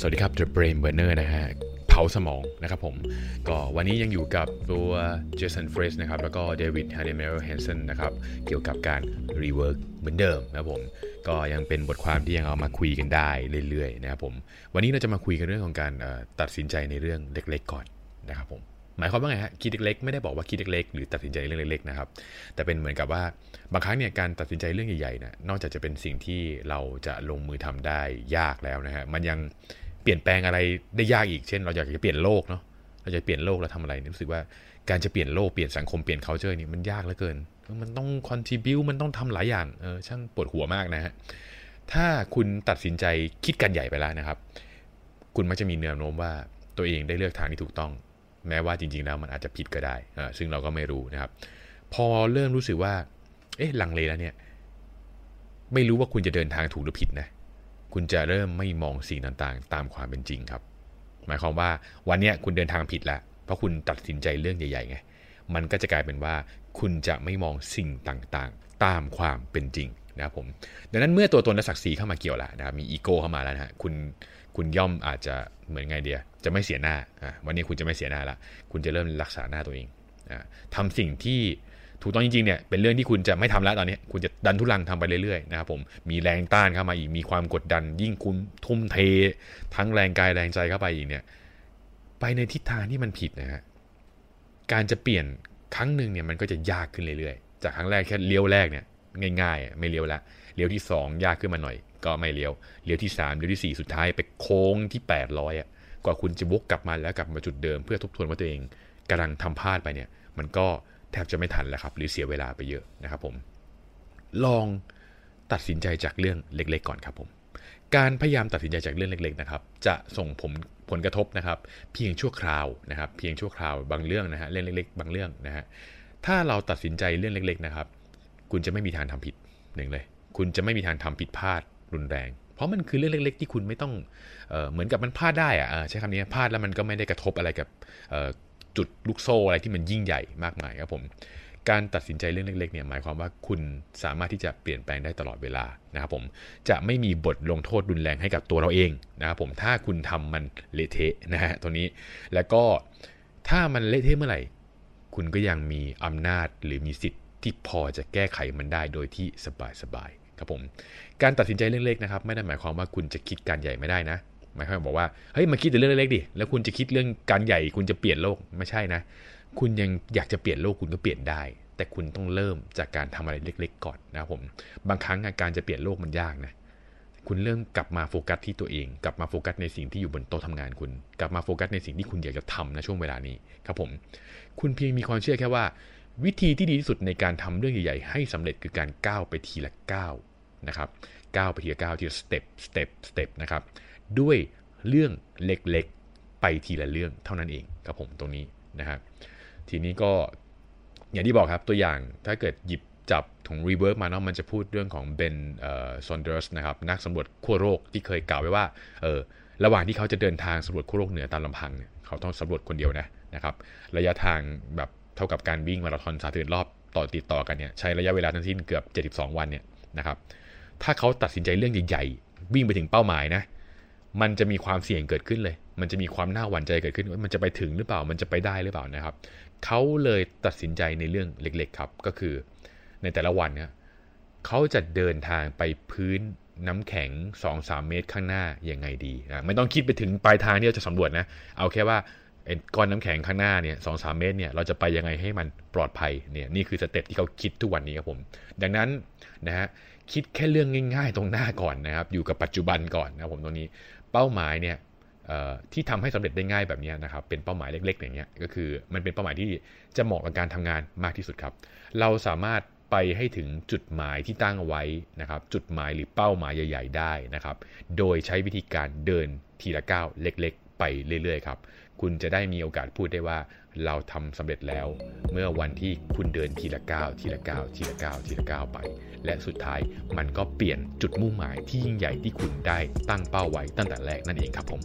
สวัสดีครับ The Brain Burner นะฮะเผาสมองนะครับผม ก็วันนี้ยังอยู่กับตัว Jason Fried นะครับ แล้วก็ David Heinemeier Hansson นะครับ เกี่ยวกับการ Rework เหมือนเดิมนะครับผม ก็ยังเป็นบทความที่ยังเอามาคุยกันได้เรื่อยๆนะครับผม วันนี้เราจะมาคุยกันเรื่องของการตัดสินใจในเรื่องเล็กๆก่อนนะครับผมหมายความว่าไงฮะคิดเล็กๆไม่ได้บอกว่าคิดเล็กๆหรือตัดสินใจเรื่องเล็กๆนะครับแต่เป็นเหมือนกับว่าบางครั้งเนี่ยการตัดสินใจเรื่องใหญ่ๆนะนอกจากจะเป็นสิ่งที่เราจะลงมือทำได้ยากแล้วนะฮะมันยัง เปลี่ยนแปลงอะไรได้ยากอีกเช่น เราอยากจะเปลี่ยนโลกเนาะเราจะเปลี่ยนโลกเราทำอะไรรู้สึกว่าการจะเปลี่ยนโลกเปลี่ยนสังคมเปลี่ยน culture นี่มันยากเหลือเกิน มันต้อง contribu มันต้องทำหลายอย่างเออช่างปวดหัวมากนะฮะถ้าคุณตัดสินใจคิดกันใหญ่ไปแล้วนะครับ คุณมักจะมีแนวโน้มว่าตัวเองได้เลือกทางที่ถูกต้อง แม้ว่าจริง ๆ แล้วมันอาจจะผิดก็ได้ซึ่งเราก็ไม่รู้นะครับ พอเริ่มรู้สึกว่า เอ๊ะลังเลแล้วเนี่ย ไม่รู้ว่าคุณจะเดินทางถูกหรือผิดนะ คุณจะเริ่มไม่มองสิ่งต่างๆ ตามความเป็นจริงครับ หมายความว่าวันนี้คุณเดินทางผิดแล้วเพราะคุณตัดสินใจเรื่องใหญ่ๆไงมันก็จะกลายเป็นว่าคุณจะไม่มองสิ่งต่างๆ ตามความเป็นจริงนะครับผมดังนั้นเมื่อตัวตนและศักดิ์ศรีเข้ามาเกี่ยวแล้วนะครับมีอีโก้เข้ามาแล้วนะฮะคุณคุณย่อมอาจจะเหมือนไงเดียจะไม่เสียหน้าอะวันนี้คุณจะไม่เสียหน้าละคุณจะเริ่มรักษาหน้าตัวเองอะทำสิ่งที่ ถูกต้องจริงๆเนี่ยเป็นเรื่องที่คุณจะไม่ทำแล้วตอนนี้คุณจะดันทุลังทำไปเรื่อยๆนะครับผมมีแรงต้านเข้ามาอีกมีความกดดัน ยิ่งคุณทุ่มเท ทั้งแรงกายแรงใจเข้าไปอีกเนี่ยไปในทิศทางที่มันผิดนะฮะการจะเปลี่ยนครั้งหนึ่งเนี่ยมันก็จะยากขึ้นเรื่อยๆ จากครั้งแรกแค่เลี้ยวแรกเนี่ยง่ายๆ ไม่เลี้ยวละเลี้ยวที่ 2 ยากขึ้นมาหน่อย ก็ไม่เลี้ยวเลี้ยวที่ 3 เลี้ยวที่ 4 สุดท้ายไปโค้งที่ 800อะกว่าคุณจะวกกลับมาแล้วกลับมาจุดเดิมเพื่อทบทวนว่าตัวเองกำลังทำพลาดไปเนี่ย มันก็ ทบจะไม่ทันแล้วครับหรือเสียเวลาไปเยอะนะครับผมลองตัดสินใจจากเรื่องเล็ก ๆ ก่อนครับผมการพยายามตัดสินใจจากเรื่องเล็กๆนะครับจะส่งผมผลกระทบนะครับเพียงชั่วคราวนะครับเพียงชั่วคราวบางเรื่องนะฮะเรื่องเล็ก ๆ บางเรื่องนะฮะถ้าเราตัดสินใจเรื่องเล็ก ๆ นะครับ คุณจะไม่มีทางทำผิดหนึ่งเลย คุณจะไม่มีทางทำผิดพลาดรุนแรง เพราะมันคือเรื่องเล็ก ๆ ที่คุณไม่ต้องเออเหมือนกับมันพลาดได้อะใช้คำนี้พลาดแล้วมันก็ไม่ได้กระทบอะไรกับ จุดลูกโซ่อะไรที่มันยิ่งใหญ่มากมายครับผม การตัดสินใจเรื่องเล็กๆเนี่ยหมายความว่าคุณสามารถที่จะเปลี่ยนแปลงได้ตลอดเวลานะครับผมจะไม่มีบทลงโทษรุนแรงให้กับตัวเราเองนะครับผมถ้าคุณทำมันเละเทะนะฮะตัวนี้แล้วก็ถ้ามันเละเทะเมื่อไหร่ คุณก็ยังมีอำนาจหรือมีสิทธิ์ที่พอจะแก้ไขมันได้โดยที่สบายๆครับผมการตัดสินใจเรื่องเล็กนะครับ ไม่ได้หมายความว่าคุณจะคิดการใหญ่ไม่ได้นะ หมายความบอกว่าเฮ้ยมาคิดแต่เรื่องเล็กๆดิแล้วคุณจะคิดเรื่องการใหญ่คุณจะเปลี่ยนโลกไม่ใช่นะ คุณยังอยากจะเปลี่ยนโลกคุณก็เปลี่ยนได้ แต่คุณต้องเริ่มจากการทำอะไรเล็ก ๆ ก่อนนะครับผมบางครั้งการจะเปลี่ยนโลกมันยากนะคุณเริ่มกลับมาโฟกัสที่ตัวเอง กลับมาโฟกัสในสิ่งที่อยู่บนโต๊ะทำงานคุณ กลับมาโฟกัสในสิ่งที่คุณอยากจะทำในช่วงเวลานี้ครับผม คุณเพียงมีความเชื่อแค่ว่า วิธีที่ดีที่สุดในการทำเรื่องใหญ่ๆให้สำเร็จคือการก้าวไปทีละก้าว นะครับก้าวไปทีละก้าวทีละ step step step นะครับด้วยเรื่องเล็กๆ ไปทีละเรื่องเท่านั้นเองครับผมตรงนี้นะครับทีนี้ก็อย่างที่บอกครับตัวอย่างถ้าเกิดหยิบจับถุง Rework มาเนาะมันจะพูดเรื่องของ Ben Saunders นะครับนักสำรวจขั้วโลกที่เคยกล่าวไว้ว่าเออระหว่างที่เขาจะเดินทางสำรวจขั้วโลกเหนือตามลำพังเนี่ยเขาต้องสำรวจคนเดียวนะนะครับระยะทางแบบเท่ากับการวิ่งมาราธอนสาธิตรอบต่อติดต่อกันเนี่ยใช้ระยะเวลาทั้งสิ้นเกือบ 72 วันเนี่ยนะครับ ถ้าเขาตัดสินใจเรื่องใหญ่ๆ วิ่งไปถึงเป้าหมายนะ มันจะมีความเสี่ยงเกิดขึ้นเลย มันจะมีความน่าหวั่นใจเกิดขึ้นว่ามันจะไปถึงหรือเปล่า มันจะไปได้หรือเปล่านะครับ เขาเลยตัดสินใจในเรื่องเล็กๆครับ ก็คือในแต่ละวันเนี่ยเขาจะเดินทางไปพื้นน้ำแข็ง 2-3 เมตรข้างหน้ายังไงดีนะไม่ต้องคิดไปถึงปลายทางที่เราจะสำรวจนะ เอาแค่ว่า ก้อนน้ำแข็งข้างหน้าเนี่ยสองสามเมตรเนี่ยเราจะไปยังไงให้มันปลอดภัยเนี่ยนี่คือสเต็ปที่เขาคิดทุกวันนี้ครับผม ดังนั้นนะฮะคิดแค่เรื่องง่าย ๆ ตรงหน้าก่อนนะครับอยู่กับปัจจุบันก่อนนะผมตรงนี้เป้าหมายเนี่ยที่ทำให้สำเร็จได้ง่ายแบบนี้นะครับเป็นเป้าหมายเล็ก ๆ อย่างเงี้ยก็คือมันเป็นเป้าหมายที่จะเหมาะกับการทำงานมากที่สุดครับ เราสามารถไปให้ถึงจุดหมายที่ตั้งเอาไว้นะครับ จุดหมายหรือเป้าหมายใหญ่ ๆ ได้นะครับ โดยใช้วิธีการเดินทีละก้าวเล็ก ๆ ไปเรื่อย ๆ ครับ คุณจะได้มีโอกาสพูดได้ว่าเราทำสำเร็จแล้ว เมื่อวันที่คุณเดินทีละก้าวทีละก้าวทีละก้าวทีละก้าวไป และสุดท้ายมันก็เปลี่ยนจุดมุ่งหมายที่ยิ่งใหญ่ที่คุณได้ตั้งเป้าไว้ตั้งแต่แรกนั่นเองครับผม